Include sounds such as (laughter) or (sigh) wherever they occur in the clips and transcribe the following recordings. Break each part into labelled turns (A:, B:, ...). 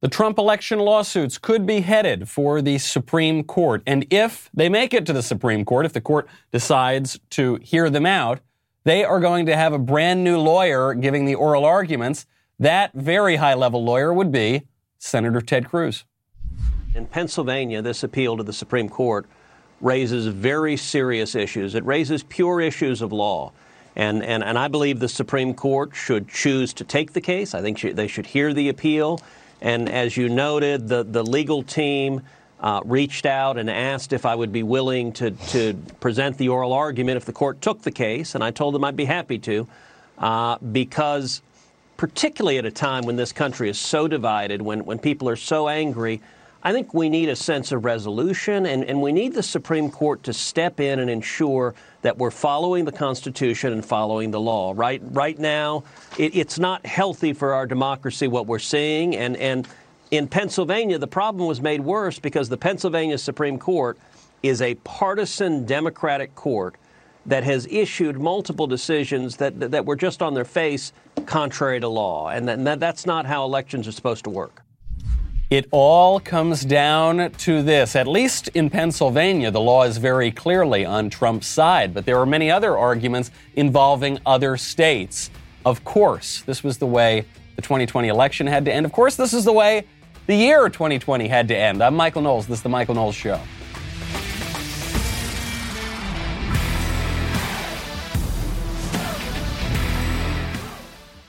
A: The Trump election lawsuits could be headed for the Supreme Court. And if they make it to the Supreme Court, if the court decides to hear them out, they are going to have a brand new lawyer giving the oral arguments. That very high level lawyer would be Senator Ted Cruz.
B: In Pennsylvania, this appeal to the Supreme Court raises very serious issues. It raises pure issues of law. And, and, and I believe the Supreme Court should choose to take the case. I think sh- they should hear the appeal. And as you noted, the, the legal team uh, reached out and asked if I would be willing to, to present the oral argument if the court took the case. And I told them I'd be happy to, uh, because particularly at a time when this country is so divided, when, when people are so angry, I think we need a sense of resolution, and, and we need the Supreme Court to step in and ensure that we're following the Constitution and following the law. Right, right now, it, it's not healthy for our democracy what we're seeing, and, and in Pennsylvania, the problem was made worse because the Pennsylvania Supreme Court is a partisan Democratic court that has issued multiple decisions that, that were just on their face contrary to law, and that, that's not how elections are supposed to work.
A: It all comes down to this. At least in Pennsylvania, the law is very clearly on Trump's side, but there are many other arguments involving other states. Of course, this was the way the 2020 election had to end. Of course, this is the way the year 2020 had to end. I'm Michael Knowles. This is the Michael Knowles Show.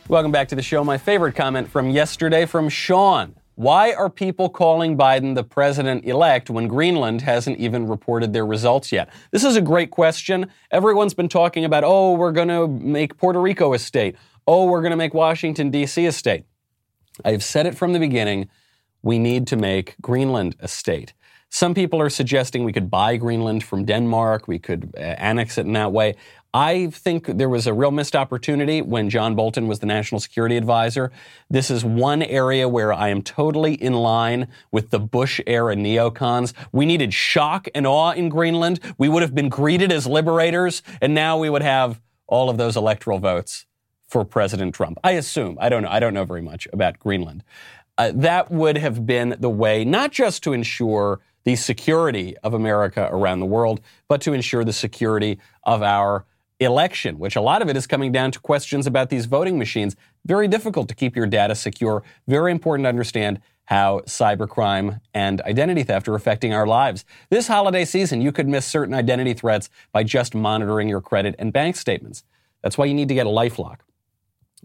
A: Welcome back to the show. My favorite comment from yesterday from Sean. Why are people calling Biden the president elect when Greenland hasn't even reported their results yet? This is a great question. Everyone's been talking about, oh, we're going to make Puerto Rico a state. Oh, we're going to make Washington, D.C. a state. I've said it from the beginning. We need to make Greenland a state. Some people are suggesting we could buy Greenland from Denmark, we could uh, annex it in that way. I think there was a real missed opportunity when John Bolton was the national security advisor. This is one area where I am totally in line with the Bush era neocons. We needed shock and awe in Greenland. We would have been greeted as liberators, and now we would have all of those electoral votes for President Trump. I assume. I don't know. I don't know very much about Greenland. Uh, that would have been the way, not just to ensure the security of America around the world, but to ensure the security of our election, which a lot of it is coming down to questions about these voting machines. Very difficult to keep your data secure. Very important to understand how cybercrime and identity theft are affecting our lives. This holiday season, you could miss certain identity threats by just monitoring your credit and bank statements. That's why you need to get a Lifelock.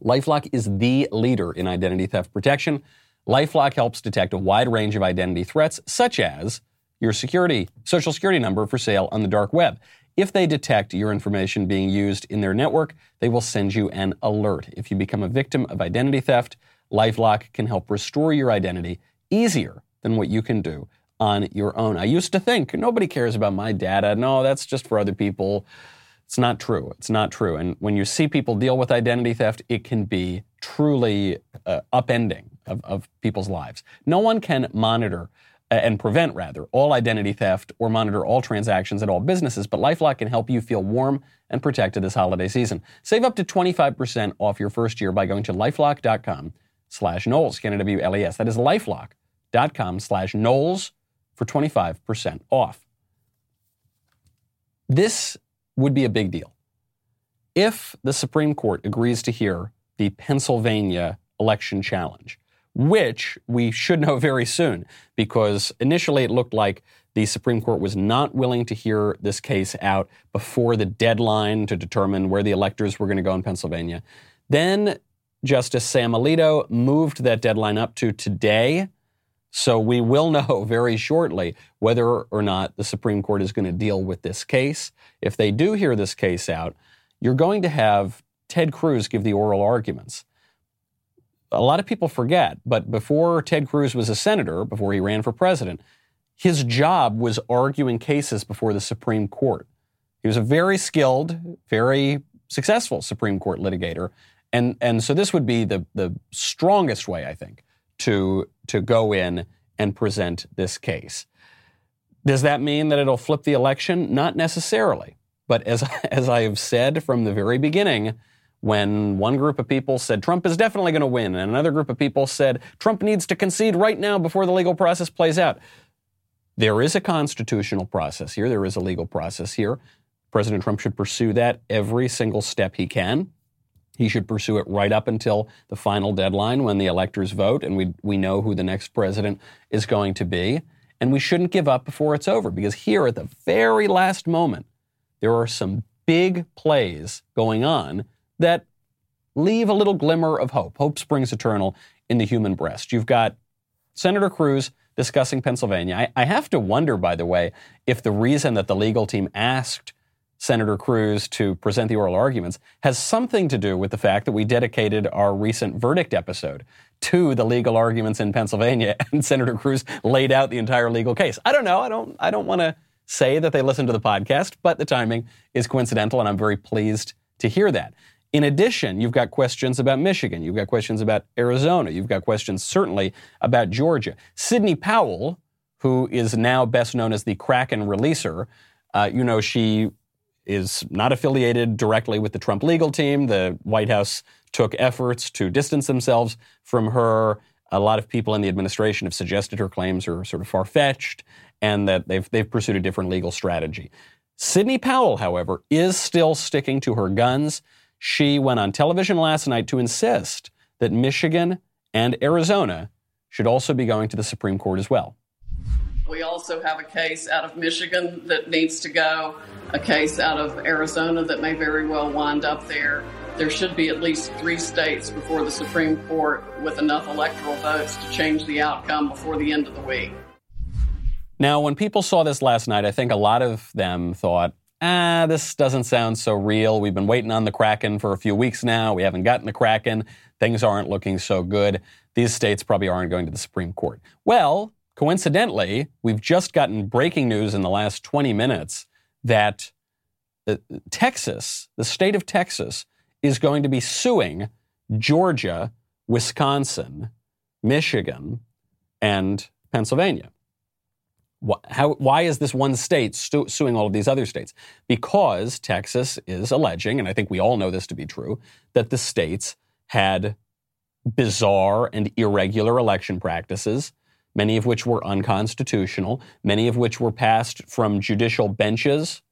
A: Lifelock is the leader in identity theft protection. Lifelock helps detect a wide range of identity threats, such as your security, social security number for sale on the dark web. If they detect your information being used in their network, they will send you an alert. If you become a victim of identity theft, Lifelock can help restore your identity easier than what you can do on your own. I used to think nobody cares about my data. No, that's just for other people. It's not true. It's not true. And when you see people deal with identity theft, it can be truly uh, upending of, of people's lives. No one can monitor Uh, and prevent rather all identity theft or monitor all transactions at all businesses, but LifeLock can help you feel warm and protected this holiday season. Save up to 25% off your first year by going to lifelock.com slash Knowles, K-N-W-L-E-S. That is lifelock.com slash Knowles for 25% off. This would be a big deal. If the Supreme Court agrees to hear the Pennsylvania election challenge, which we should know very soon, because initially it looked like the Supreme Court was not willing to hear this case out before the deadline to determine where the electors were going to go in Pennsylvania. Then Justice Sam Alito moved that deadline up to today. So we will know (laughs) very shortly whether or not the Supreme Court is going to deal with this case. If they do hear this case out, you're going to have Ted Cruz give the oral arguments a lot of people forget, but before Ted Cruz was a senator, before he ran for president, his job was arguing cases before the Supreme Court. He was a very skilled, very successful Supreme Court litigator. And, and so this would be the, the strongest way, I think, to, to go in and present this case. Does that mean that it'll flip the election? Not necessarily. But as, (laughs) as I have said from the very beginning, when one group of people said Trump is definitely going to win, and another group of people said Trump needs to concede right now before the legal process plays out. There is a constitutional process here, there is a legal process here. President Trump should pursue that every single step he can. He should pursue it right up until the final deadline when the electors vote and we, we know who the next president is going to be. And we shouldn't give up before it's over because here at the very last moment, there are some big plays going on that leave a little glimmer of hope. Hope springs eternal in the human breast. You've got Senator Cruz discussing Pennsylvania. I, I, have to wonder, by the way, if the reason that the legal team asked Senator Cruz to present the oral arguments has something to do with the fact that we dedicated our recent verdict episode to the legal arguments in Pennsylvania (laughs) and Senator Cruz laid out the entire legal case. I don't know. I don't I don't want to say that they listened to the podcast, but the timing is coincidental and I'm very pleased to hear that. In addition, you've got questions about Michigan. You've got questions about Arizona. You've got questions certainly about Georgia. Sidney Powell, who is now best known as the Kraken releaser, uh, you know, she is not affiliated directly with the Trump legal team. The White House took efforts to distance themselves from her. A lot of people in the administration have suggested her claims are sort of far fetched and that they've, they've pursued a different legal strategy. Sidney Powell, however, is still sticking to her guns. She went on television last night to insist that Michigan and Arizona should also be going to the Supreme Court as well.
C: We also have a case out of Michigan that needs to go, a case out of Arizona that may very well wind up there. There should be at least three states before the Supreme Court with enough electoral votes to change the outcome before the end of the week.
A: Now, when people saw this last night, I think a lot of them thought, ah, this doesn't sound so real. We've been waiting on the Kraken for a few weeks now. We haven't gotten the Kraken. Things aren't looking so good. These states probably aren't going to the Supreme Court. Well, Coincidentally, we've just gotten breaking news in the last 20 minutes that uh, Texas, the state of Texas, is going to be suing Georgia, Wisconsin, Michigan, and Pennsylvania. How, why is this one state stu- suing all of these other states? Because Texas is alleging, and I think we all know this to be true, that the states had bizarre and irregular election practices many of which were unconstitutional, many of which were passed from judicial benches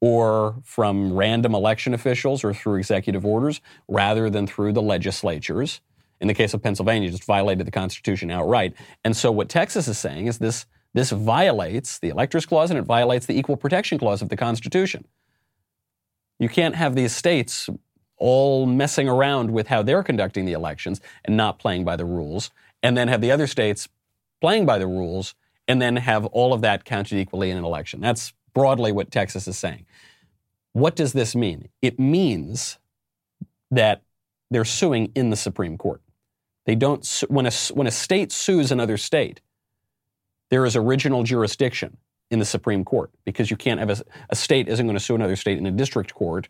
A: or from random election officials or through executive orders rather than through the legislatures. In the case of Pennsylvania, just violated the Constitution outright. And so what Texas is saying is this, this violates the Electors Clause and it violates the Equal Protection Clause of the Constitution. You can't have these states all messing around with how they're conducting the elections and not playing by the rules, and then have the other states playing by the rules and then have all of that counted equally in an election. That's broadly what Texas is saying. What does this mean? It means that they're suing in the Supreme Court. They don't when a when a state sues another state, there is original jurisdiction in the Supreme Court because you can't have a, a state isn't going to sue another state in a district court,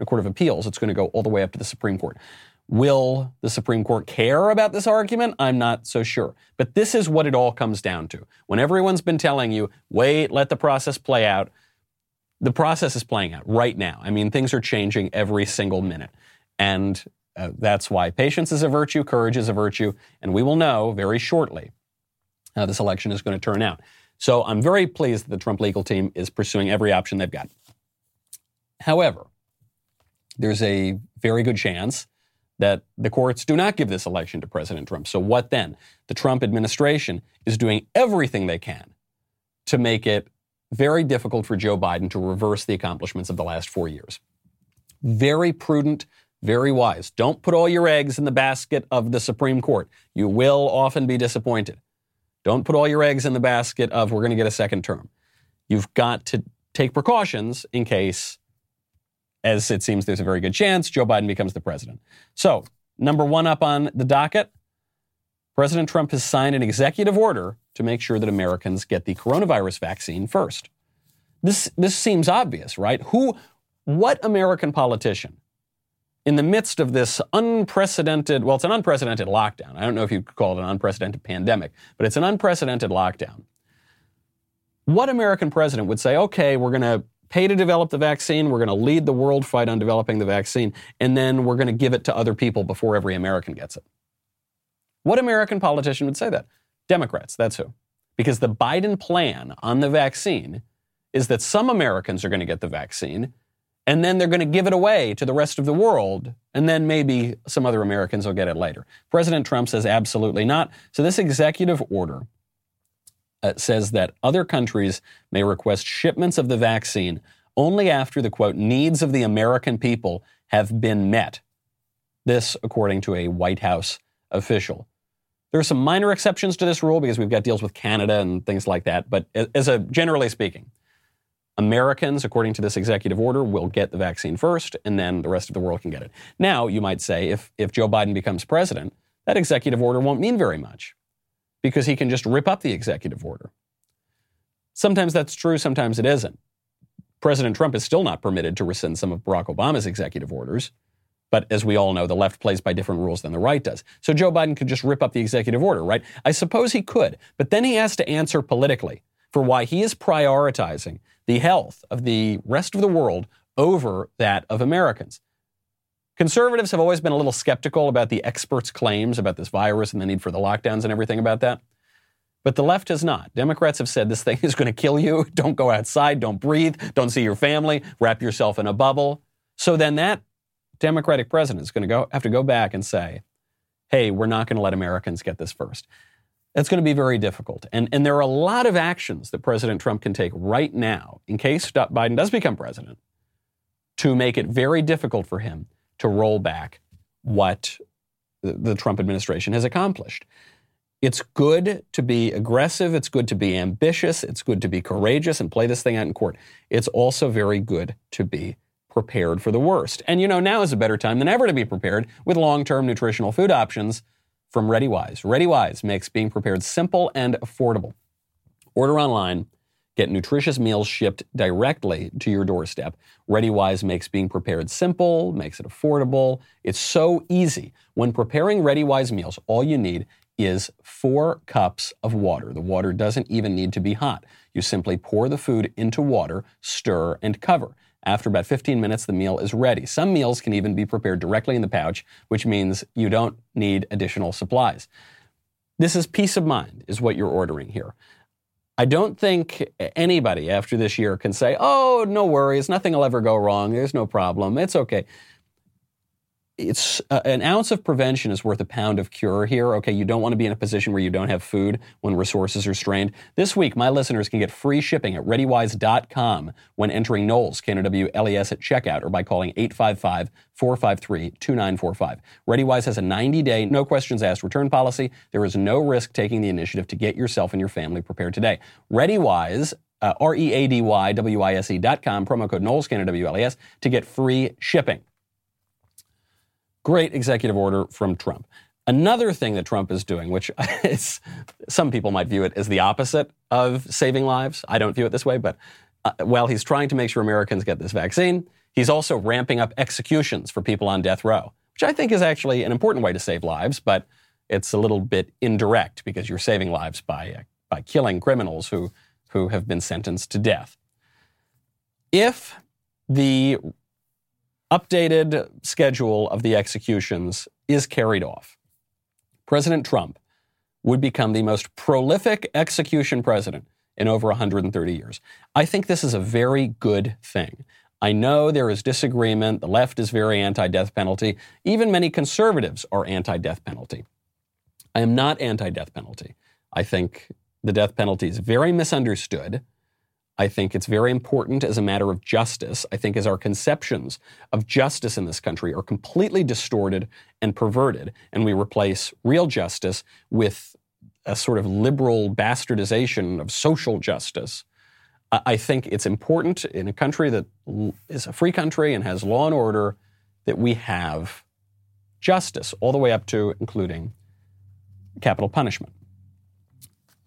A: a court of appeals. It's going to go all the way up to the Supreme Court. Will the Supreme Court care about this argument? I'm not so sure. But this is what it all comes down to. When everyone's been telling you, wait, let the process play out, the process is playing out right now. I mean, things are changing every single minute. And uh, that's why patience is a virtue, courage is a virtue, and we will know very shortly how this election is going to turn out. So I'm very pleased that the Trump legal team is pursuing every option they've got. However, there's a very good chance that the courts do not give this election to President Trump. So what then? The Trump administration is doing everything they can to make it very difficult for Joe Biden to reverse the accomplishments of the last four years. Very prudent, very wise. Don't put all your eggs in the basket of the Supreme Court. You will often be disappointed. Don't put all your eggs in the basket of we're going to get a second term. You've got to take precautions in case as it seems there's a very good chance Joe Biden becomes the president. So Number one up on the docket President Trump has signed an executive order to make sure that Americans get the coronavirus vaccine first. This, this seems obvious, right? Who, what American politician in the midst of this unprecedented, well, it's an unprecedented lockdown. I don't know if you could call it an unprecedented pandemic, but it's an unprecedented lockdown. What American president would say, okay, we're going to pay to develop the vaccine, we're going to lead the world fight on developing the vaccine, and then we're going to give it to other people before every American gets it? What American politician would say that? Democrats, that's who. Because the Biden plan on the vaccine is that some Americans are going to get the vaccine, and then they're going to give it away to the rest of the world, and then maybe some other Americans will get it later. President Trump says absolutely not. So this executive order uh, says that other countries may request shipments of the vaccine only after the quote needs of the American people have been met. This, according to a White House official. There are some minor exceptions to this rule because we've got deals with Canada and things like that. But as a generally speaking, Americans, according to this executive order, will get the vaccine first, and then the rest of the world can get it. Now, you might say, if, if Joe Biden becomes president, that executive order won't mean very much because he can just rip up the executive order. Sometimes that's true, sometimes it isn't. President Trump is still not permitted to rescind some of Barack Obama's executive orders. But as we all know, the left plays by different rules than the right does. So Joe Biden could just rip up the executive order, right? I suppose he could, but then he has to answer politically for why he is prioritizing the health of the rest of the world over that of Americans. Conservatives have always been a little skeptical about the experts' claims about this virus and the need for the lockdowns and everything about that. But the left has not. Democrats have said this thing is going to kill you. (laughs) Don't go outside. Don't breathe. Don't see your family. Wrap yourself in a bubble. So then that Democratic president is going to go have to go back and say, "Hey, we're not going to let Americans get this first. That's going to be very difficult. And, and there are a lot of actions that President Trump can take right now in case Biden does become president to make it very difficult for him to roll back what the, the Trump administration has accomplished. It's good to be aggressive. It's good to be ambitious. It's good to be courageous and play this thing out in court. It's also very good to be prepared for the worst. And you know, now is a better time than ever to be prepared with long term nutritional food options from ReadyWise. ReadyWise makes being prepared simple and affordable. Order online, get nutritious meals shipped directly to your doorstep. ReadyWise makes being prepared simple, makes it affordable. It's so easy. When preparing ReadyWise meals, all you need is four cups of water. The water doesn't even need to be hot. You simply pour the food into water, stir, and cover. After about 15 minutes, the meal is ready. Some meals can even be prepared directly in the pouch, which means you don't need additional supplies. This is peace of mind, is what you're ordering here. I don't think anybody after this year can say, oh, no worries, nothing will ever go wrong, there's no problem, it's okay it's uh, an ounce of prevention is worth a pound of cure here. Okay, you don't want to be in a position where you don't have food when resources are strained. This week, my listeners can get free shipping at readywise.com when entering Knowles, at checkout or by calling 855-453-2945. ReadyWise has a 90-day, no questions asked return policy. There is no risk taking the initiative to get yourself and your family prepared today. ReadyWise uh, R-E-A-D-Y-W-I-S-E dot com, promo code Knowles, K-N-O-W-L-E-S, to get free shipping. Great executive order from Trump. Another thing that Trump is doing, which (laughs) is, some people might view it as the opposite of saving lives. I don't view it this way, but uh, while he's trying to make sure Americans get this vaccine, he's also ramping up executions for people on death row, which I think is actually an important way to save lives, but it's a little bit indirect because you're saving lives by, uh, by killing criminals who, who have been sentenced to death. If the updated schedule of the executions is carried off, President Trump would become the most prolific execution president in over 130 years. I think this is a very good thing. I know there is disagreement. The left is very anti death penalty. Even many conservatives are anti death penalty. I am not anti death penalty. I think the death penalty is very misunderstood. I think it's very important as a matter of justice. I think as our conceptions of justice in this country are completely distorted and perverted, and we replace real justice with a sort of liberal bastardization of social justice. I think it's important in a country that is a free country and has law and order that we have justice, all the way up to including capital punishment.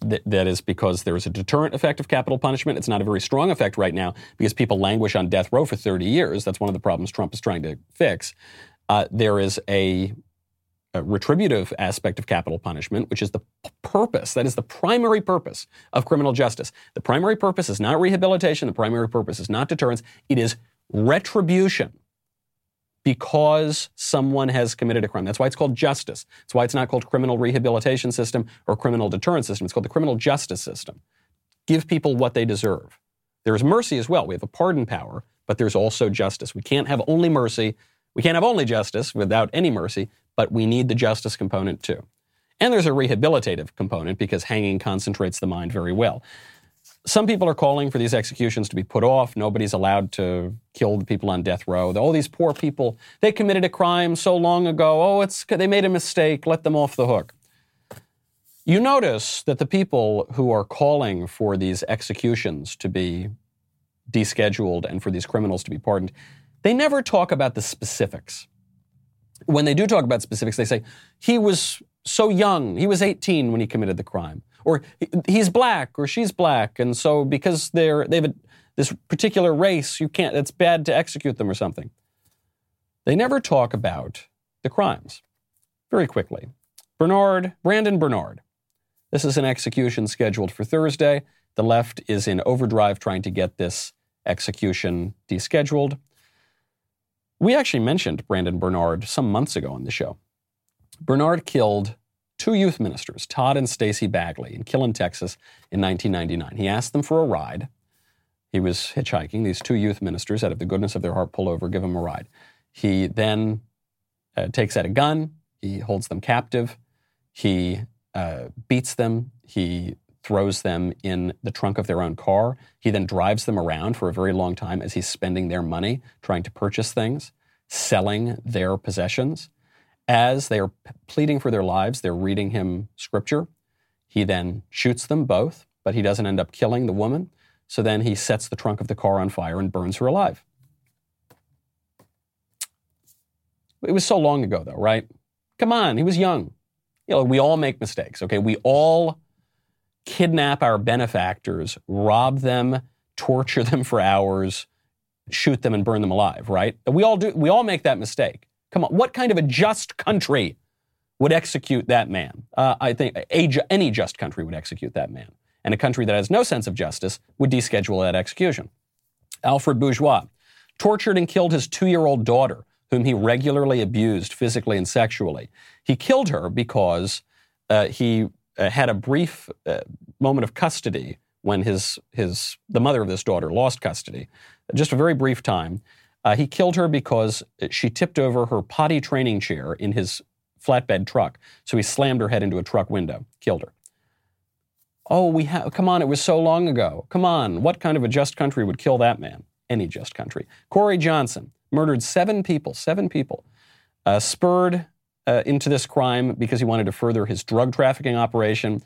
A: That, that is because there is a deterrent effect of capital punishment. It's not a very strong effect right now because people languish on death row for 30 years. That's one of the problems Trump is trying to fix. Uh, there is a, a, retributive aspect of capital punishment, which is the p- purpose, that is the primary purpose of criminal justice. The primary purpose is not rehabilitation, the primary purpose is not deterrence, it is retribution because someone has committed a crime. That's why it's called justice. That's why it's not called criminal rehabilitation system or criminal deterrence system. It's called the criminal justice system. Give people what they deserve. There is mercy as well. We have a pardon power, but there's also justice. We can't have only mercy. We can't have only justice without any mercy, but we need the justice component too. And there's a rehabilitative component because hanging concentrates the mind very well some people are calling for these executions to be put off. Nobody's allowed to kill the people on death row. All these poor people, they committed a crime so long ago. Oh, it's they made a mistake. Let them off the hook. You notice that the people who are calling for these executions to be descheduled and for these criminals to be pardoned, they never talk about the specifics. When they do talk about specifics, they say he was so young. He was 18 when he committed the crime or he's black or she's black, and so because they're they have a, this particular race, you can't. It's bad to execute them or something. They never talk about the crimes. Very quickly, Bernard Brandon Bernard. This is an execution scheduled for Thursday. The left is in overdrive trying to get this execution descheduled. We actually mentioned Brandon Bernard some months ago on the show. Bernard killed two youth ministers, Todd and Stacie Bagley, in Killeen, Texas in 1999. He asked them for a ride. He was hitchhiking. These two youth ministers, out of the goodness of their heart, pull over, give him a ride. He then uh, takes out a gun. He holds them captive. He uh, beats them. He throws them in the trunk of their own car. He then drives them around for a very long time as he's spending their money trying to purchase things, selling their possessions. As they are pleading for their lives, they're reading him scripture. He then shoots them both, but he doesn't end up killing the woman. So then he sets the trunk of the car on fire and burns her alive. It was so long ago, though, right? Come on, he was young. You know, we all make mistakes, okay? We all kidnap our benefactors, rob them, torture them for hours, shoot them and burn them alive, right? We all do we all make that mistake. Come on, what kind of a just country would execute that man? Uh, I think a, any just country would execute that man. And a country that has no sense of justice would deschedule that execution. Alfred Bourgeois tortured and killed his two year old daughter, whom he regularly abused physically and sexually. He killed her because uh, he uh, had a brief uh, moment of custody when his, his, the mother of this daughter lost custody, just a very brief time. Uh, he killed her because she tipped over her potty training chair in his flatbed truck. So he slammed her head into a truck window, killed her. Oh, we have, come on, it was so long ago. Come on, what kind of a just country would kill that man? Any just country. Corey Johnson murdered seven people, seven people, uh, spurred uh, into this crime because he wanted to further his drug trafficking operation.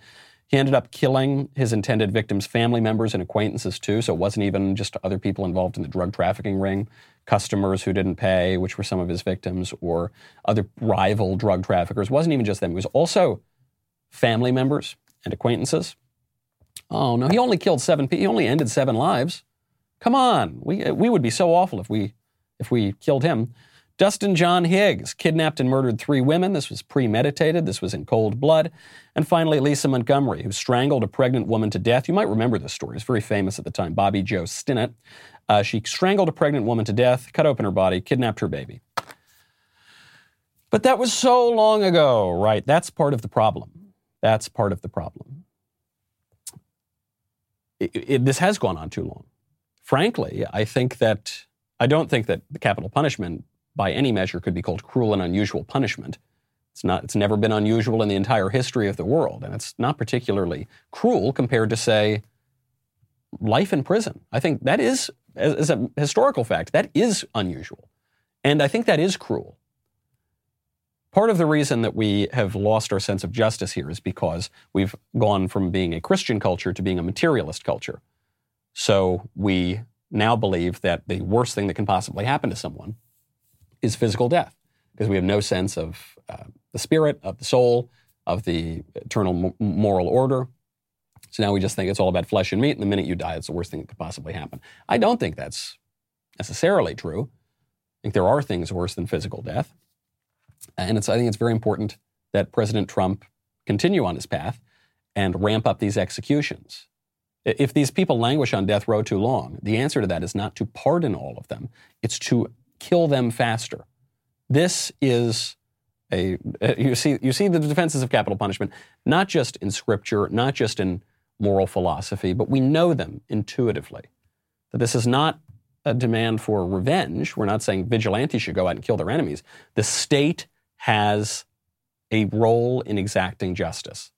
A: He ended up killing his intended victims' family members and acquaintances too, so it wasn't even just other people involved in the drug trafficking ring, customers who didn't pay, which were some of his victims, or other rival drug traffickers. It wasn't even just them, it was also family members and acquaintances. Oh no, he only killed seven people, he only ended seven lives. Come on, we, we would be so awful if we, if we killed him. Dustin John Higgs kidnapped and murdered three women. This was premeditated. This was in cold blood. And finally, Lisa Montgomery, who strangled a pregnant woman to death. You might remember this story. It's very famous at the time. Bobbie Jo Stinnett. Uh, she strangled a pregnant woman to death, cut open her body, kidnapped her baby. But that was so long ago, right? That's part of the problem. That's part of the problem. It, it, this has gone on too long. Frankly, I think that I don't think that the capital punishment by any measure could be called cruel and unusual punishment. It's not it's never been unusual in the entire history of the world and it's not particularly cruel compared to say life in prison. I think that is as, a historical fact that is unusual. And I think that is cruel. Part of the reason that we have lost our sense of justice here is because we've gone from being a Christian culture to being a materialist culture. So we now believe that the worst thing that can possibly happen to someone is physical death. because we have no sense of uh, the spirit, of the soul, of the eternal moral order. So now we just think it's all about flesh and meat, and the minute you die, it's the worst thing that could possibly happen. I don't think that's necessarily true. I think there are things worse than physical death. And it's, I think it's very important that President Trump continue on his path and ramp up these executions. If these people languish on death row too long, the answer to that is not to pardon all of them, it's to kill them faster. This is a, you see, you see the defenses of capital punishment, not just in scripture, not just in moral philosophy, but we know them intuitively. That this is not a demand for revenge. We're not saying vigilantes should go out and kill their enemies. The state has a role in exacting justice.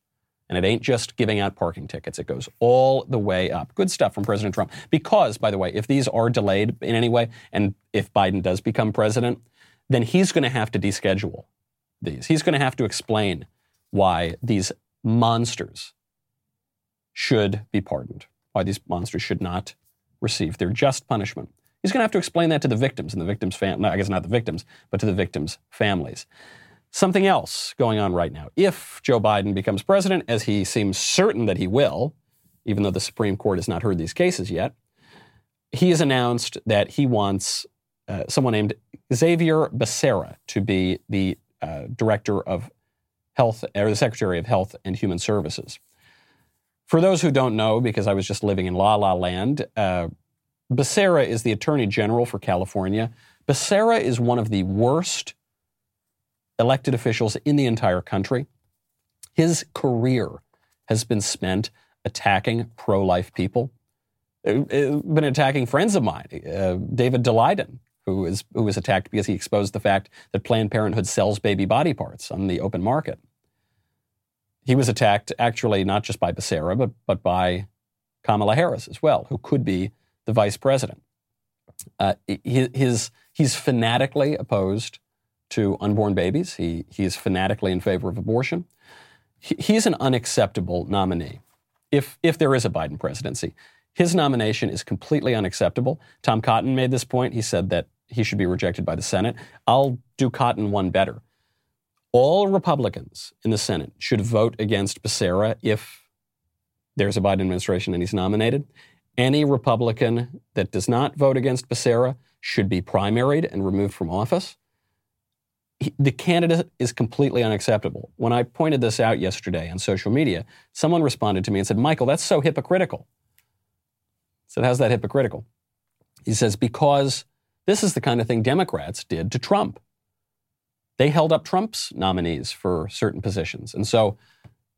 A: And it ain't just giving out parking tickets. It goes all the way up. Good stuff from President Trump. Because, by the way, if these are delayed in any way, and if Biden does become president, then he's going to have to deschedule these. He's going to have to explain why these monsters should be pardoned, why these monsters should not receive their just punishment. He's going to have to explain that to the victims and the victims' fam- no, I guess not the victims, but to the victims' families. Something else going on right now. If Joe Biden becomes president, as he seems certain that he will, even though the Supreme Court has not heard these cases yet, he has announced that he wants uh, someone named Xavier Becerra to be the uh, director of health or the secretary of health and human services. For those who don't know, because I was just living in La La Land, uh, Becerra is the Attorney General for California. Becerra is one of the worst elected officials in the entire country. His career has been spent attacking pro life people, uh, uh, been attacking friends of mine, uh, David Daleiden, who, is, who was attacked because he exposed the fact that Planned Parenthood sells baby body parts on the open market. He was attacked actually not just by Becerra, but, but by Kamala Harris as well, who could be the vice president. Uh, his, he's fanatically opposed to unborn babies. He, he is fanatically in favor of abortion. He, he's an unacceptable nominee if, if there is a Biden presidency. His nomination is completely unacceptable. Tom Cotton made this point. He said that he should be rejected by the Senate. I'll do Cotton one better all Republicans in the Senate should vote against Becerra if there's a Biden administration and he's nominated. Any Republican that does not vote against Becerra should be primaried and removed from office. He, the candidate is completely unacceptable. When I pointed this out yesterday on social media, someone responded to me and said, Michael, that's so hypocritical. I said, How's that hypocritical? He says, Because this is the kind of thing Democrats did to Trump they held up Trump's nominees for certain positions. And so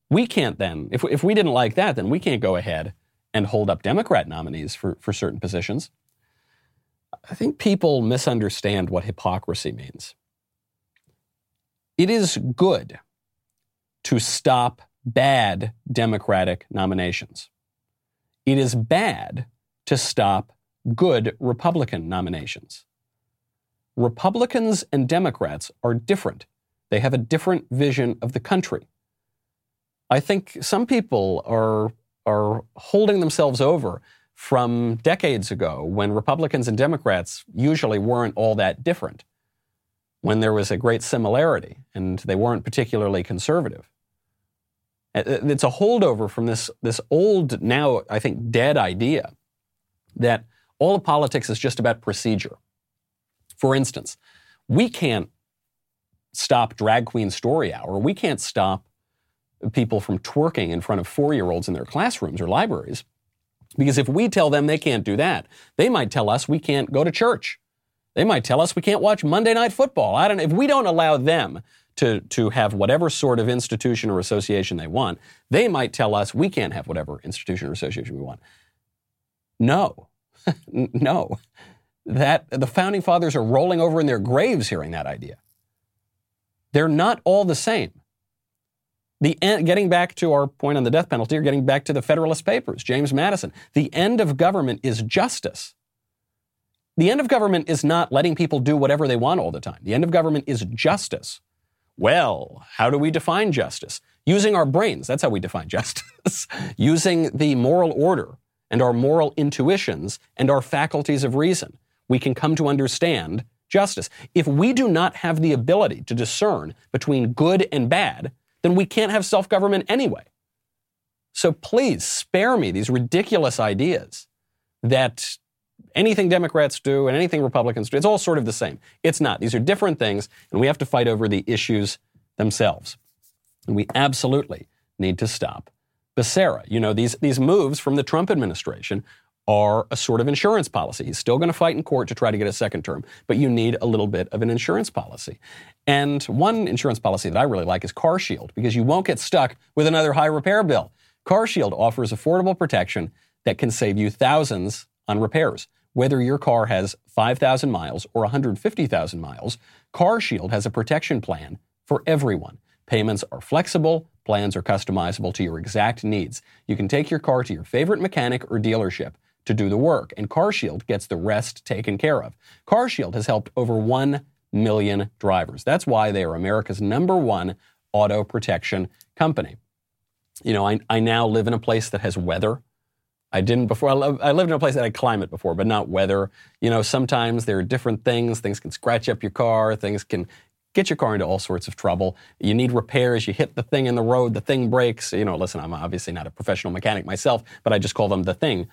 A: we can't then, if, if we didn't like that, then we can't go ahead and hold up Democrat nominees for, for certain positions. I think people misunderstand what hypocrisy means. It is good to stop bad Democratic nominations. It is bad to stop good Republican nominations. Republicans and Democrats are different. They have a different vision of the country. I think some people are, are holding themselves over from decades ago when Republicans and Democrats usually weren't all that different, when there was a great similarity and they weren't particularly conservative. It's a holdover from this, this old, now I think dead idea that all of politics is just about procedure. For instance, we can't stop drag queen story hour. We can't stop people from twerking in front of four year olds in their classrooms or libraries. Because if we tell them they can't do that, they might tell us we can't go to church. They might tell us we can't watch Monday Night Football. I don't know. If we don't allow them to, to have whatever sort of institution or association they want, they might tell us we can't have whatever institution or association we want. No. (laughs) no that the founding fathers are rolling over in their graves hearing that idea. They're not all the same. The getting back to our point on the death penalty, or getting back to the Federalist Papers, James Madison, the end of government is justice. The end of government is not letting people do whatever they want all the time. The end of government is justice. Well, how do we define justice? Using our brains. That's how we define (laughs) justice. Using the moral order and our moral intuitions and our faculties of reason we can come to understand justice. If we do not have the ability to discern between good and bad, then we can't have self government anyway. So please spare me these ridiculous ideas that anything Democrats do and anything Republicans do, it's all sort of the same. It's not. These are different things, and we have to fight over the issues themselves. And we absolutely need to stop Becerra. You know, these, these moves from the Trump administration are a sort of insurance policy. He's still going to fight in court to try to get a second term, but you need a little bit of an insurance policy. And one insurance policy that I really like is Car Shield because you won't get stuck with another high repair bill. Car Shield offers affordable protection that can save you thousands on repairs. Whether your car has 5,000 miles or 150,000 miles, CarShield has a protection plan for everyone. Payments are flexible, plans are customizable to your exact needs. You can take your car to your favorite mechanic or dealership to do the work, and CarShield gets the rest taken care of. CarShield has helped over 1 million drivers. That's why they are America's number one auto protection company. You know, I, I now live in a place that has weather. I didn't before. I, lived in a place that had climate before, but not weather. You know, sometimes there are different things. Things can scratch up your car. Things can get your car into all sorts of trouble. You need repairs. You hit the thing in the road. The thing breaks. You know, listen, I'm obviously not a professional mechanic myself, but I just call them the thing.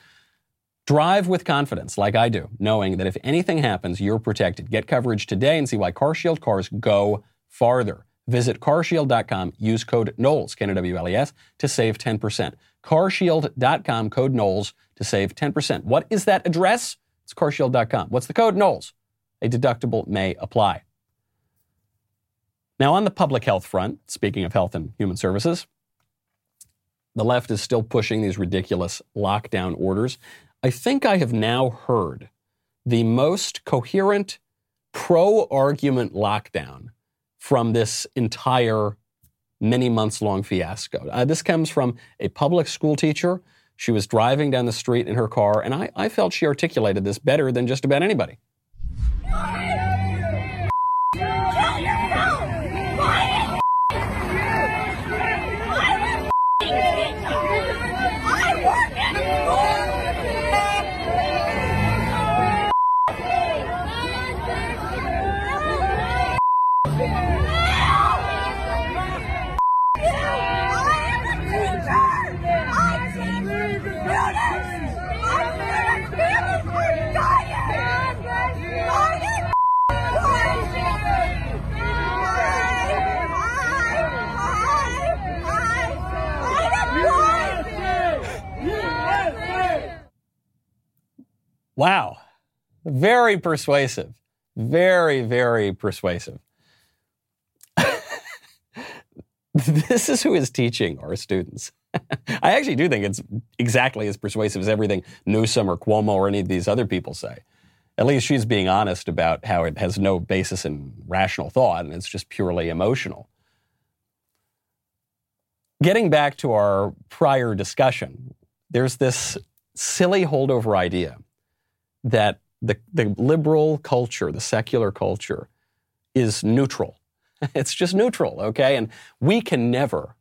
A: Drive with confidence, like I do, knowing that if anything happens, you're protected. Get coverage today and see why CarShield cars go farther. Visit carshield.com, use code Knowles, K-N-O-W-L-E-S, to save 10%. carshield.com, code Knowles, to save 10%. What is that address? It's carshield.com. What's the code? Knowles. A deductible may apply. Now, on the public health front, speaking of health and human services, the left is still pushing these ridiculous lockdown orders. I think I have now heard the most coherent pro argument lockdown from this entire many months long fiasco. Uh, this comes from a public school teacher. She was driving down the street in her car, and I, I felt she articulated this better than just about anybody. Wow. Very persuasive. Very, very persuasive. (laughs) this is who is teaching our students. (laughs) I actually do think it's exactly as persuasive as everything Newsom or Cuomo or any of these other people say. At least she's being honest about how it has no basis in rational thought and it's just purely emotional. Getting back to our prior discussion, there's this silly holdover idea that the, the liberal culture, the secular culture, is neutral. (laughs) It's just neutral, okay? And we can never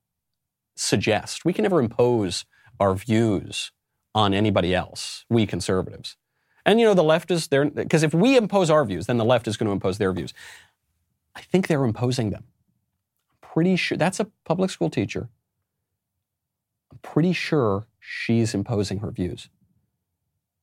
A: suggest, we can never impose our views on anybody else, we conservatives. And you know, the left is there, because if we impose our views, then the left is going to impose their views. I think they're imposing them. Pretty sure that's a public school teacher. I'm pretty sure she's imposing her views.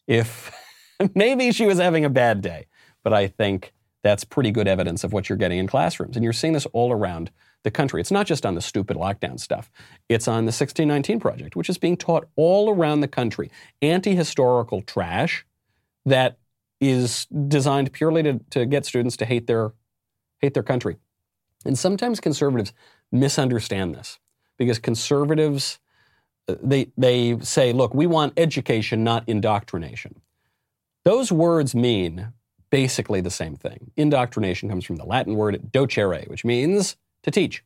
A: If (laughs) (laughs) Maybe she was having a bad day, but I think that's pretty good evidence of what you're getting in classrooms. And you're seeing this all around the country. It's not just on the stupid lockdown stuff, it's on the 1619 Project, which is being taught all around the country. Anti historical trash that is designed purely to, to get students to hate their, hate their country. And sometimes conservatives misunderstand this because conservatives uh, they they say, look, we want education, not indoctrination. Those words mean basically the same thing. Indoctrination comes from the Latin word docere, which means to teach.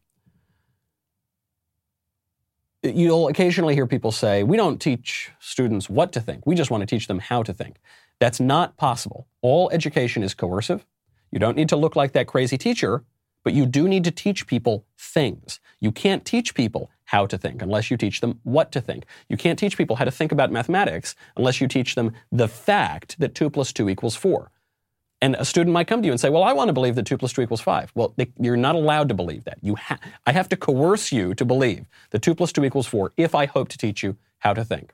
A: You'll occasionally hear people say, We don't teach students what to think, we just want to teach them how to think. That's not possible. All education is coercive. You don't need to look like that crazy teacher, but you do need to teach people things. You can't teach people how to think unless you teach them what to think. You can't teach people how to think about mathematics unless you teach them the fact that 2 plus 2 equals 4. And a student might come to you and say, Well, I want to believe that 2 plus 2 equals 5. Well, they, you're not allowed to believe that. You ha- I have to coerce you to believe that 2 plus 2 equals 4 if I hope to teach you how to think.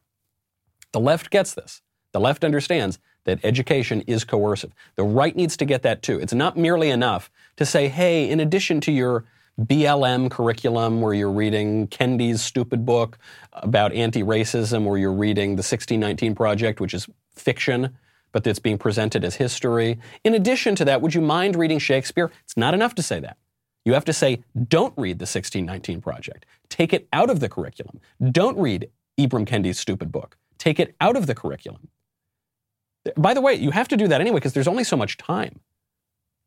A: The left gets this. The left understands that education is coercive. The right needs to get that too. It's not merely enough to say, hey, in addition to your BLM curriculum where you're reading Kendi's stupid book about anti racism, where you're reading the 1619 Project, which is fiction, but that's being presented as history. In addition to that, would you mind reading Shakespeare? It's not enough to say that. You have to say, don't read the 1619 Project. Take it out of the curriculum. Don't read Ibram Kendi's stupid book. Take it out of the curriculum. By the way, you have to do that anyway because there's only so much time.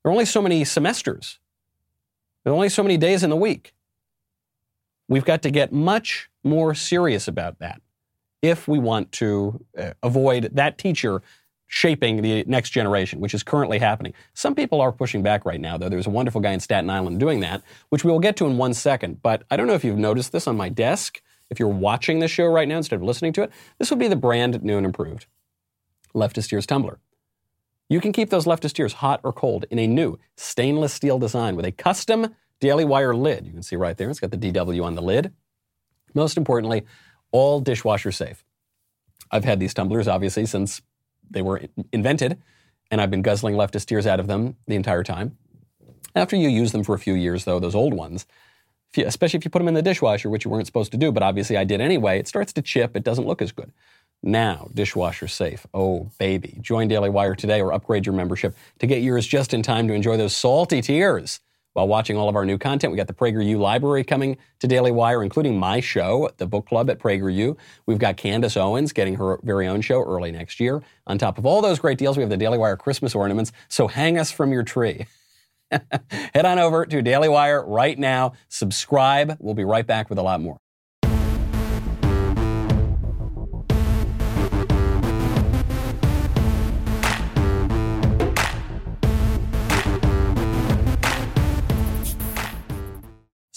A: There are only so many semesters. There are only so many days in the week. We've got to get much more serious about that if we want to uh, avoid that teacher shaping the next generation, which is currently happening. Some people are pushing back right now, though. There's a wonderful guy in Staten Island doing that, which we will get to in one second. But I don't know if you've noticed this on my desk. If you're watching the show right now instead of listening to it, this would be the brand new and improved leftist tears tumbler. You can keep those leftist tears hot or cold in a new stainless steel design with a custom Daily Wire lid. You can see right there, it's got the DW on the lid. Most importantly, all dishwasher safe. I've had these tumblers, obviously, since they were invented, and I've been guzzling leftist tears out of them the entire time. After you use them for a few years, though, those old ones, if you, especially if you put them in the dishwasher, which you weren't supposed to do, but obviously I did anyway, it starts to chip. It doesn't look as good. Now, dishwasher safe. Oh, baby. Join Daily Wire today or upgrade your membership to get yours just in time to enjoy those salty tears while watching all of our new content. We got the PragerU library coming to Daily Wire, including my show, the book club at PragerU. We've got Candace Owens getting her very own show early next year. On top of all those great deals, we have the Daily Wire Christmas ornaments. So hang us from your tree. (laughs) Head on over to Daily Wire right now. Subscribe. We'll be right back with a lot more.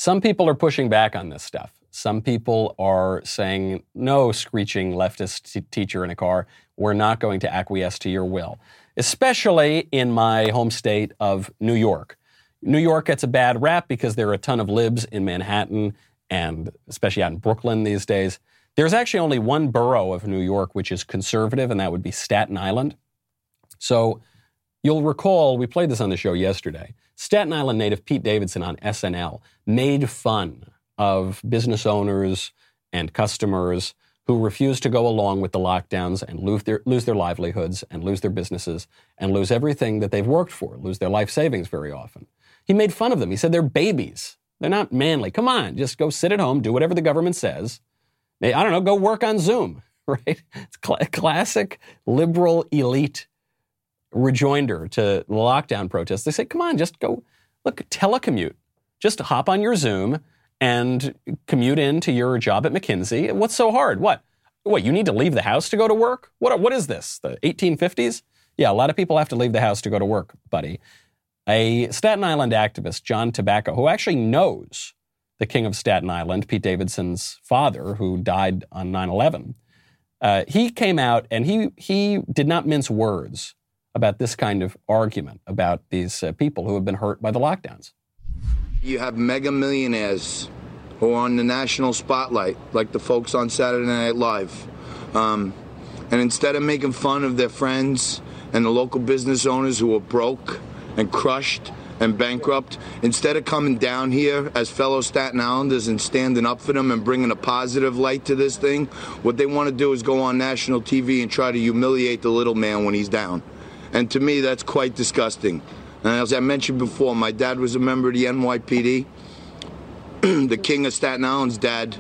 A: Some people are pushing back on this stuff. Some people are saying, no, screeching leftist t- teacher in a car, we're not going to acquiesce to your will, especially in my home state of New York. New York gets a bad rap because there are a ton of libs in Manhattan and especially out in Brooklyn these days. There's actually only one borough of New York which is conservative, and that would be Staten Island. So you'll recall, we played this on the show yesterday. Staten Island native Pete Davidson on SNL made fun of business owners and customers who refuse to go along with the lockdowns and lose their, lose their livelihoods and lose their businesses and lose everything that they've worked for, lose their life savings very often. He made fun of them. He said they're babies. They're not manly. Come on, just go sit at home, do whatever the government says. I don't know, go work on Zoom, (laughs) right? It's cl- classic liberal elite rejoinder to the lockdown protests. They say, come on, just go, look, telecommute. Just hop on your Zoom and commute into your job at McKinsey. What's so hard? What? What, you need to leave the house to go to work? What, what is this, the 1850s? Yeah, a lot of people have to leave the house to go to work, buddy. A Staten Island activist, John Tabacco, who actually knows the king of Staten Island, Pete Davidson's father, who died on 9 11, uh, he came out and he, he did not mince words about this kind of argument about these uh, people who have been hurt by the lockdowns.
D: You have mega millionaires who are on the national spotlight, like the folks on Saturday Night Live. Um, and instead of making fun of their friends and the local business owners who are broke and crushed and bankrupt, instead of coming down here as fellow Staten Islanders and standing up for them and bringing a positive light to this thing, what they want to do is go on national TV and try to humiliate the little man when he's down. And to me, that's quite disgusting. And as I mentioned before, my dad was a member of the NYPD. (clears throat) the king of Staten Island's dad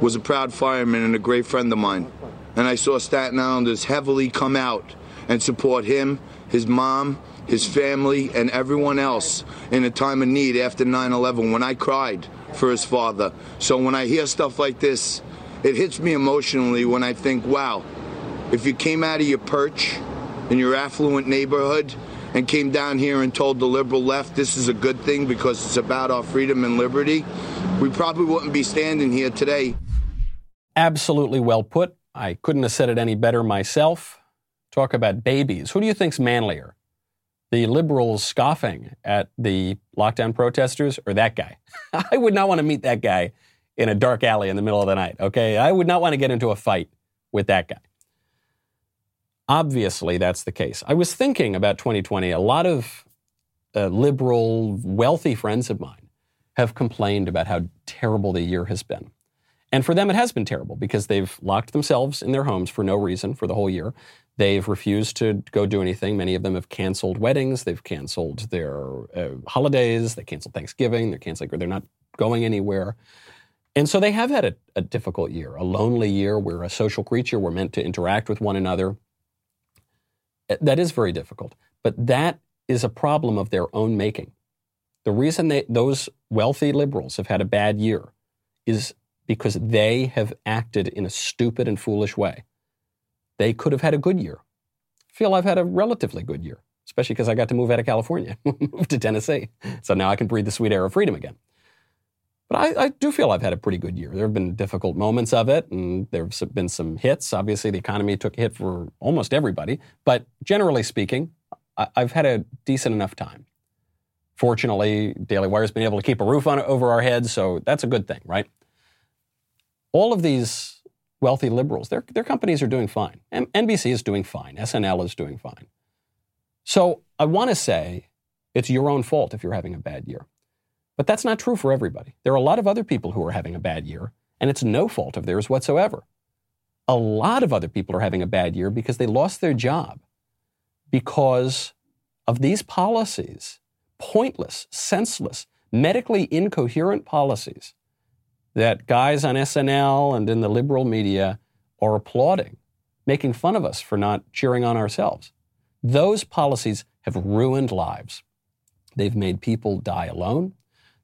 D: was a proud fireman and a great friend of mine. And I saw Staten Islanders heavily come out and support him, his mom, his family, and everyone else in a time of need after 9 11 when I cried for his father. So when I hear stuff like this, it hits me emotionally when I think, wow, if you came out of your perch in your affluent neighborhood and came down here and told the liberal left this is a good thing because it's about our freedom and liberty, we probably wouldn't be standing here today.
A: Absolutely well put. I couldn't have said it any better myself. Talk about babies. Who do you think's manlier? the liberals scoffing at the lockdown protesters or that guy. (laughs) I would not want to meet that guy in a dark alley in the middle of the night, okay? I would not want to get into a fight with that guy. Obviously, that's the case. I was thinking about 2020. A lot of uh, liberal, wealthy friends of mine have complained about how terrible the year has been. And for them, it has been terrible because they've locked themselves in their homes for no reason for the whole year. They've refused to go do anything. Many of them have canceled weddings. They've canceled their uh, holidays. They canceled Thanksgiving. They're canceling, they're not going anywhere. And so they have had a, a difficult year, a lonely year. We're a social creature. We're meant to interact with one another. That is very difficult. But that is a problem of their own making. The reason they, those wealthy liberals have had a bad year is because they have acted in a stupid and foolish way. They could have had a good year. I feel I've had a relatively good year, especially because I got to move out of California, (laughs) move to Tennessee. So now I can breathe the sweet air of freedom again. But I, I, do feel I've had a pretty good year. There have been difficult moments of it, and there have been some hits. Obviously, the economy took a hit for almost everybody. But generally speaking, I, I've had a decent enough time. Fortunately, Daily Wire's been able to keep a roof on over our heads, so that's a good thing, right? all of these wealthy liberals, their, their companies are doing fine. M- NBC is doing fine. SNL is doing fine. So I want to say it's your own fault if you're having a bad year. But that's not true for everybody. There are a lot of other people who are having a bad year, and it's no fault of theirs whatsoever. A lot of other people are having a bad year because they lost their job because of these policies, pointless, senseless, medically incoherent policies that guys on SNL and in the liberal media are applauding, making fun of us for not cheering on ourselves. Those policies have ruined lives. They've made people die alone.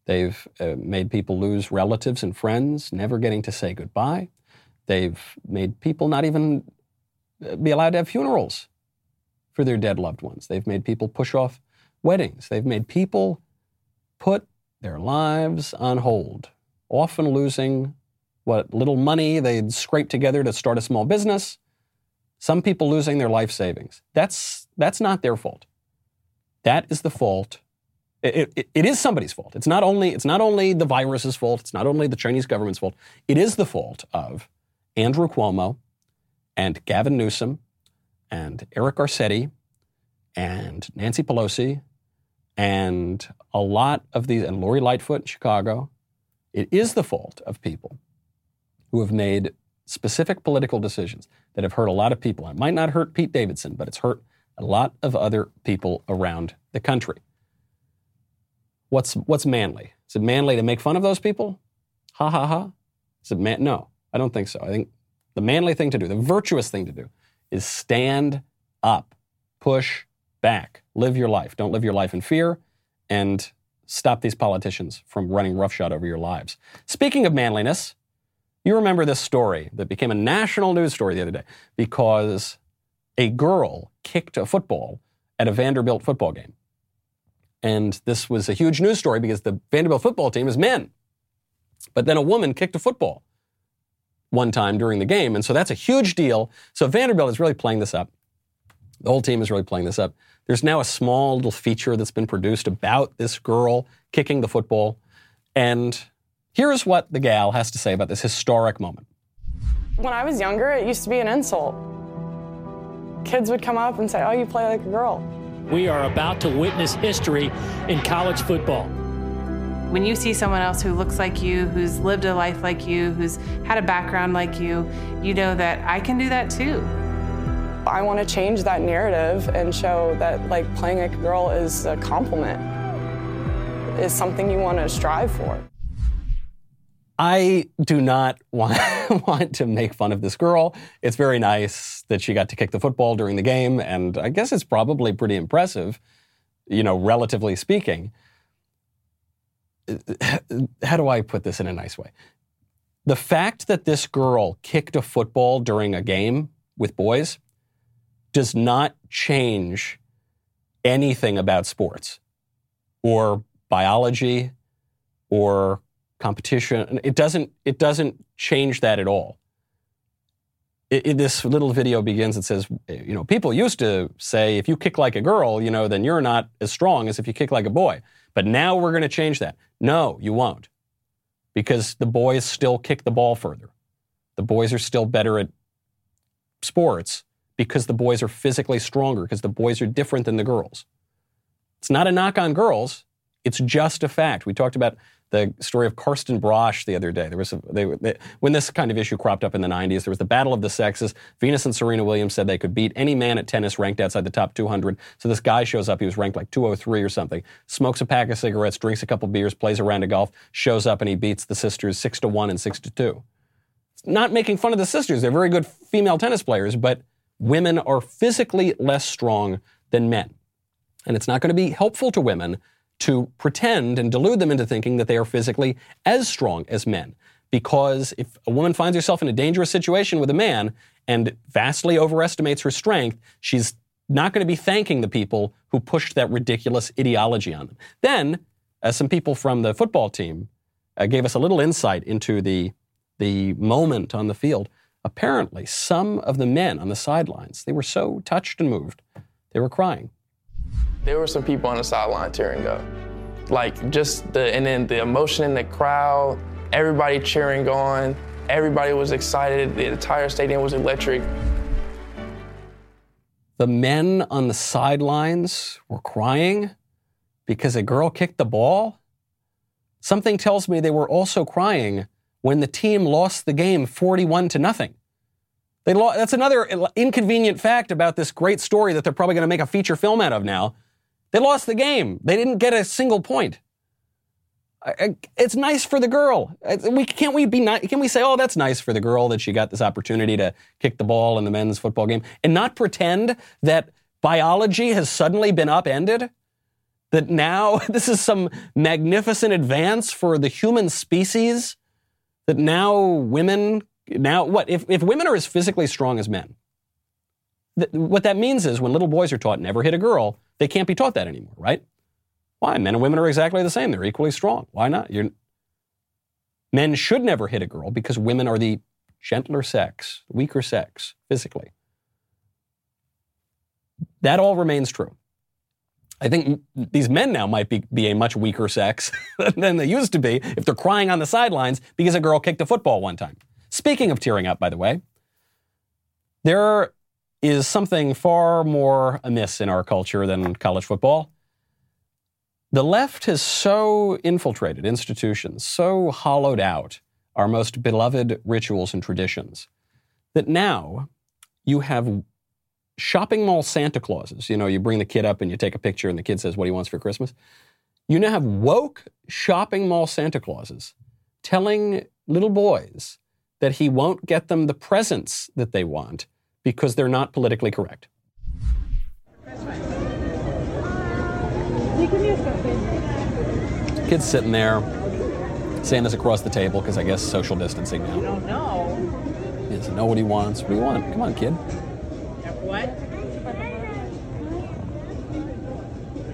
A: They've uh, made people lose relatives and friends, never getting to say goodbye. They've made people not even uh, be allowed to have funerals for their dead loved ones. They've made people push off weddings. They've made people put their lives on hold often losing what little money they'd scraped together to start a small business. Some people losing their life savings. That's, that's not their fault. That is the fault. It, it, it is somebody's fault. It's not, only, it's not only the virus's fault. It's not only the Chinese government's fault. It is the fault of Andrew Cuomo and Gavin Newsom and Eric Garcetti and Nancy Pelosi and a lot of these, and Lori Lightfoot in Chicago it is the fault of people who have made specific political decisions that have hurt a lot of people. It might not hurt Pete Davidson, but it's hurt a lot of other people around the country. What's, what's manly? Is it manly to make fun of those people? Ha ha ha. Is it man? No, I don't think so. I think the manly thing to do, the virtuous thing to do, is stand up, push back, live your life. Don't live your life in fear, and stop these politicians from running roughshod over your lives. Speaking of manliness, you remember this story that became a national news story the other day because a girl kicked a football at a Vanderbilt football game. And this was a huge news story because the Vanderbilt football team is men. But then a woman kicked a football one time during the game. And so that's a huge deal. So Vanderbilt is really playing this up. The whole team is really playing this up. There's now a small little feature that's been produced about this girl kicking the football. And here's what the gal has to say about this historic moment.
E: When I was younger, it used to be an insult. Kids would come up and say, Oh, you play like a girl.
F: We are about to witness history in college football.
G: When you see someone else who looks like you, who's lived a life like you, who's had a background like you, you know that I can do that too.
E: I want to change that narrative and show that like playing a girl is a compliment, is something you want to strive for.
A: I do not want, (laughs) want to make fun of this girl. It's very nice that she got to kick the football during the game, and I guess it's probably pretty impressive, you know, relatively speaking. (sighs) How do I put this in a nice way? The fact that this girl kicked a football during a game with boys does not change anything about sports or biology or competition. It doesn't, it doesn't change that at all. it, it, this little video begins. It says, you know, people used to say if you kick like a girl, you know, then you're not as strong as if you kick like a boy. But now we're going to change that. No, you won't, because the boys still kick the ball further. The boys are still better at sports because the boys are physically stronger, because the boys are different than the girls. It's not a knock on girls. It's just a fact. We talked about the story of Karsten Braasch the other day. There was a, they, they, when this kind of issue cropped up in the 90s, there was the battle of the sexes. Venus and Serena Williams said they could beat any man at tennis ranked outside the top 200. So this guy shows up, he was ranked like 203 or something, smokes a pack of cigarettes, drinks a couple beers, plays a round of golf, shows up and he beats the sisters 6 to 1 and 6 to 2. It's not making fun of the sisters. They're very good female tennis players, but women are physically less strong than men. And it's not going to be helpful to women to pretend and delude them into thinking that they are physically as strong as men. Because if a woman finds herself in a dangerous situation with a man and vastly overestimates her strength, she's not going to be thanking the people who pushed that ridiculous ideology on them. Then, as some people from the football team uh, gave us a little insight into the, the moment on the field, apparently some of the men on the sidelines, they were so touched and moved, they were crying.
H: There were some people on the sideline tearing up. Like just the, and then the emotion in the crowd, everybody cheering on, everybody was excited, the entire stadium was electric.
A: The men on the sidelines were crying because a girl kicked the ball. Something tells me they were also crying when the team lost the game 41 to nothing. They lost, that's another inconvenient fact about this great story that they're probably going to make a feature film out of now. They lost the game. They didn't get a single point. It's nice for the girl. We can't we be can we say, oh, that's nice for the girl that she got this opportunity to kick the ball in the men's football game, and not pretend that biology has suddenly been upended. That now (laughs) this is some magnificent advance for the human species. That now women now what if if women are as physically strong as men? Th- what that means is when little boys are taught never hit a girl, they can't be taught that anymore, right? Why? Men and women are exactly the same. They're equally strong. Why not? You're... Men should never hit a girl because women are the gentler sex, weaker sex physically. That all remains true. I think these men now might be, be a much weaker sex (laughs) than they used to be if they're crying on the sidelines because a girl kicked a football one time. Speaking of tearing up, by the way, there is something far more amiss in our culture than college football. The left has so infiltrated institutions, so hollowed out our most beloved rituals and traditions, that now you have shopping mall Santa Clauses. You know, you bring the kid up and you take a picture and the kid says what he wants for Christmas. You now have woke shopping mall Santa Clauses telling little boys that he won't get them the presents that they want because they're not politically correct. Kid's sitting there. Santa's across the table because I guess social distancing now.
I: You don't know.
A: He doesn't know what he wants. What do you want? Come on, kid.
I: What?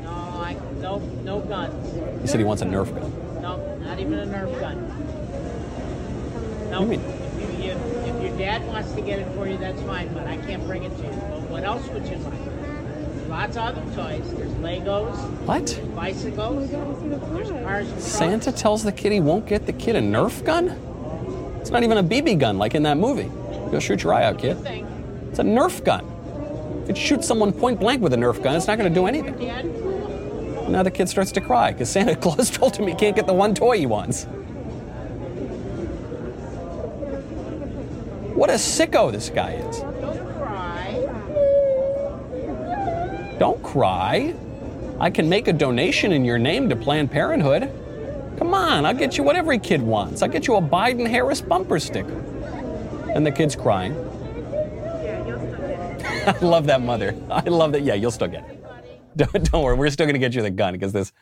I: No, I, no, no guns.
A: He said he wants a Nerf
I: gun. No, not even a Nerf gun. No.
A: What do you mean?
I: your dad wants to get it for you, that's fine, but I can't bring it to you. But what else would you like? There's lots of other toys. There's Legos.
A: What?
I: There's bicycles. There's cars.
A: Santa tells the kid he won't get the kid a Nerf gun? It's not even a BB gun like in that movie. Go shoot your eye out, kid. It's a Nerf gun. If you shoot someone point blank with a Nerf gun, it's not going to do anything. Now the kid starts to cry because Santa (laughs) Claus told him he can't get the one toy he wants. What a sicko this guy is.
I: Don't cry.
A: Don't cry. I can make a donation in your name to Planned Parenthood. Come on, I'll get you what every kid wants. I'll get you a Biden Harris bumper sticker. And the kid's crying. (laughs) I love that mother. I love that. Yeah, you'll still get it. Don't, don't worry, we're still going to get you the gun because this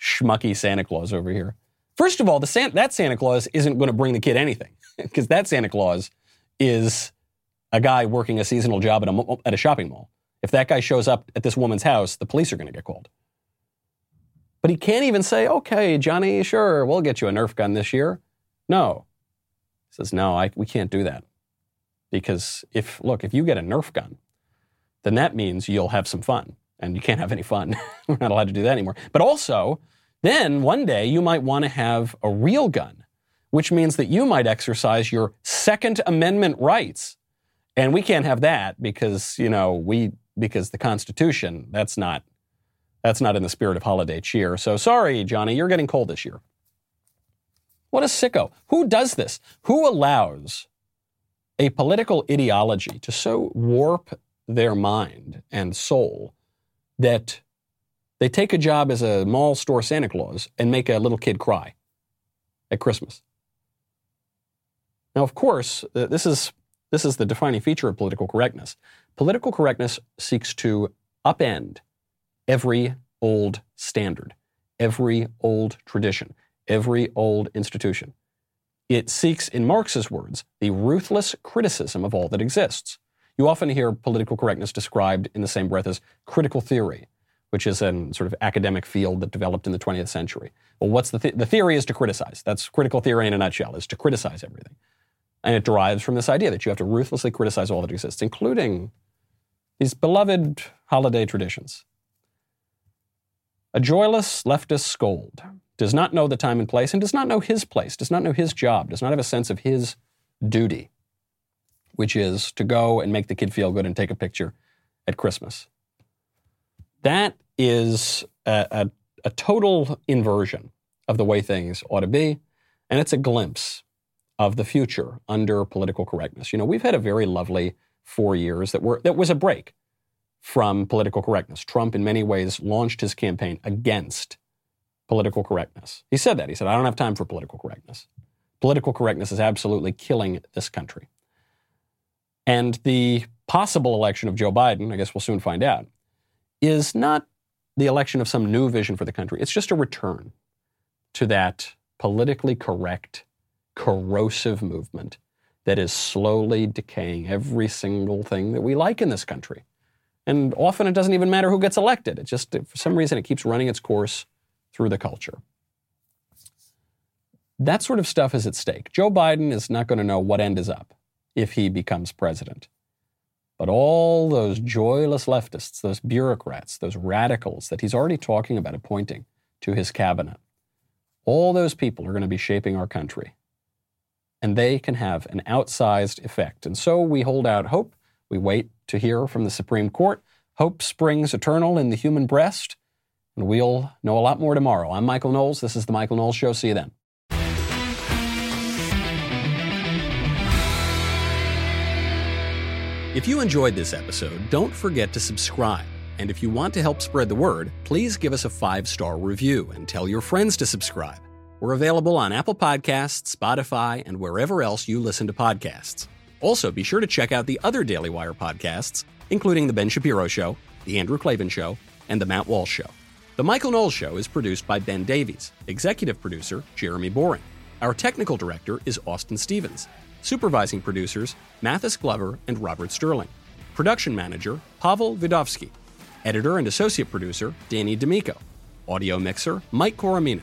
A: schmucky Santa Claus over here. First of all, the Santa, that Santa Claus isn't going to bring the kid anything (laughs) because that Santa Claus is a guy working a seasonal job at a, at a shopping mall. If that guy shows up at this woman's house, the police are going to get called. But he can't even say, okay, Johnny, sure, we'll get you a Nerf gun this year. No. He says, no, I, we can't do that. Because if, look, if you get a Nerf gun, then that means you'll have some fun. And you can't have any fun. (laughs) We're not allowed to do that anymore. But also, then one day you might want to have a real gun, which means that you might exercise your Second Amendment rights. And we can't have that because, you know, we because the Constitution, that's not that's not in the spirit of holiday cheer. So sorry, Johnny, you're getting cold this year. What a sicko. Who does this? Who allows a political ideology to so warp their mind and soul that they take a job as a mall store Santa Claus and make a little kid cry at Christmas? Now, of course, uh, this is, this is the defining feature of political correctness. Political correctness seeks to upend every old standard, every old tradition every old institution. It seeks, in Marx's words, the ruthless criticism of all that exists. You often hear political correctness described in the same breath as critical theory, which is a sort of academic field that developed in the 20th century. Well, what's the, th- the theory is to criticize. That's critical theory in a nutshell, is to criticize everything. And it derives from this idea that you have to ruthlessly criticize all that exists, including these beloved holiday traditions. A joyless leftist scold does not know the time and place, and does not know his place, does not know his job, does not have a sense of his duty, which is to go and make the kid feel good and take a picture at Christmas. That is a, a, a total inversion of the way things ought to be, and it's a glimpse of the future under political correctness. You know, we've had a very lovely four years that were that was a break from political correctness. Trump, in many ways, launched his campaign against political correctness. He said that. He said, I don't have time for political correctness. Political correctness is absolutely killing this country. And the possible election of Joe Biden, I guess we'll soon find out, is not the election of some new vision for the country. It's just a return to that politically correct, corrosive movement that is slowly decaying every single thing that we like in this country. And often it doesn't even matter who gets elected. It just, for some reason, it keeps running its course through the culture. That sort of stuff is at stake. Joe Biden is not going to know what end is up if he becomes president. But all those joyless leftists, those bureaucrats, those radicals that he's already talking about appointing to his cabinet, all those people are going to be shaping our country. And they can have an outsized effect. And so we hold out hope. We wait to hear from the Supreme Court. Hope springs eternal in the human breast. And we'll know a lot more tomorrow. I'm Michael Knowles. This is The Michael Knowles Show. See you then. If you enjoyed this episode, don't forget to subscribe. And if you want to help spread the word, please give us a five star review and tell your friends to subscribe. We're available on Apple Podcasts, Spotify, and wherever else you listen to podcasts. Also, be sure to check out the other Daily Wire podcasts, including The Ben Shapiro Show, The Andrew Klavan Show, and The Matt Walsh Show. The Michael Knowles Show is produced by Ben Davies, executive producer Jeremy Boring. Our technical director is Austin Stevens. Supervising producers Mathis Glover and Robert Sterling. Production manager Pavel Vidovsky. Editor and associate producer Danny D'Amico. Audio mixer Mike Coromina.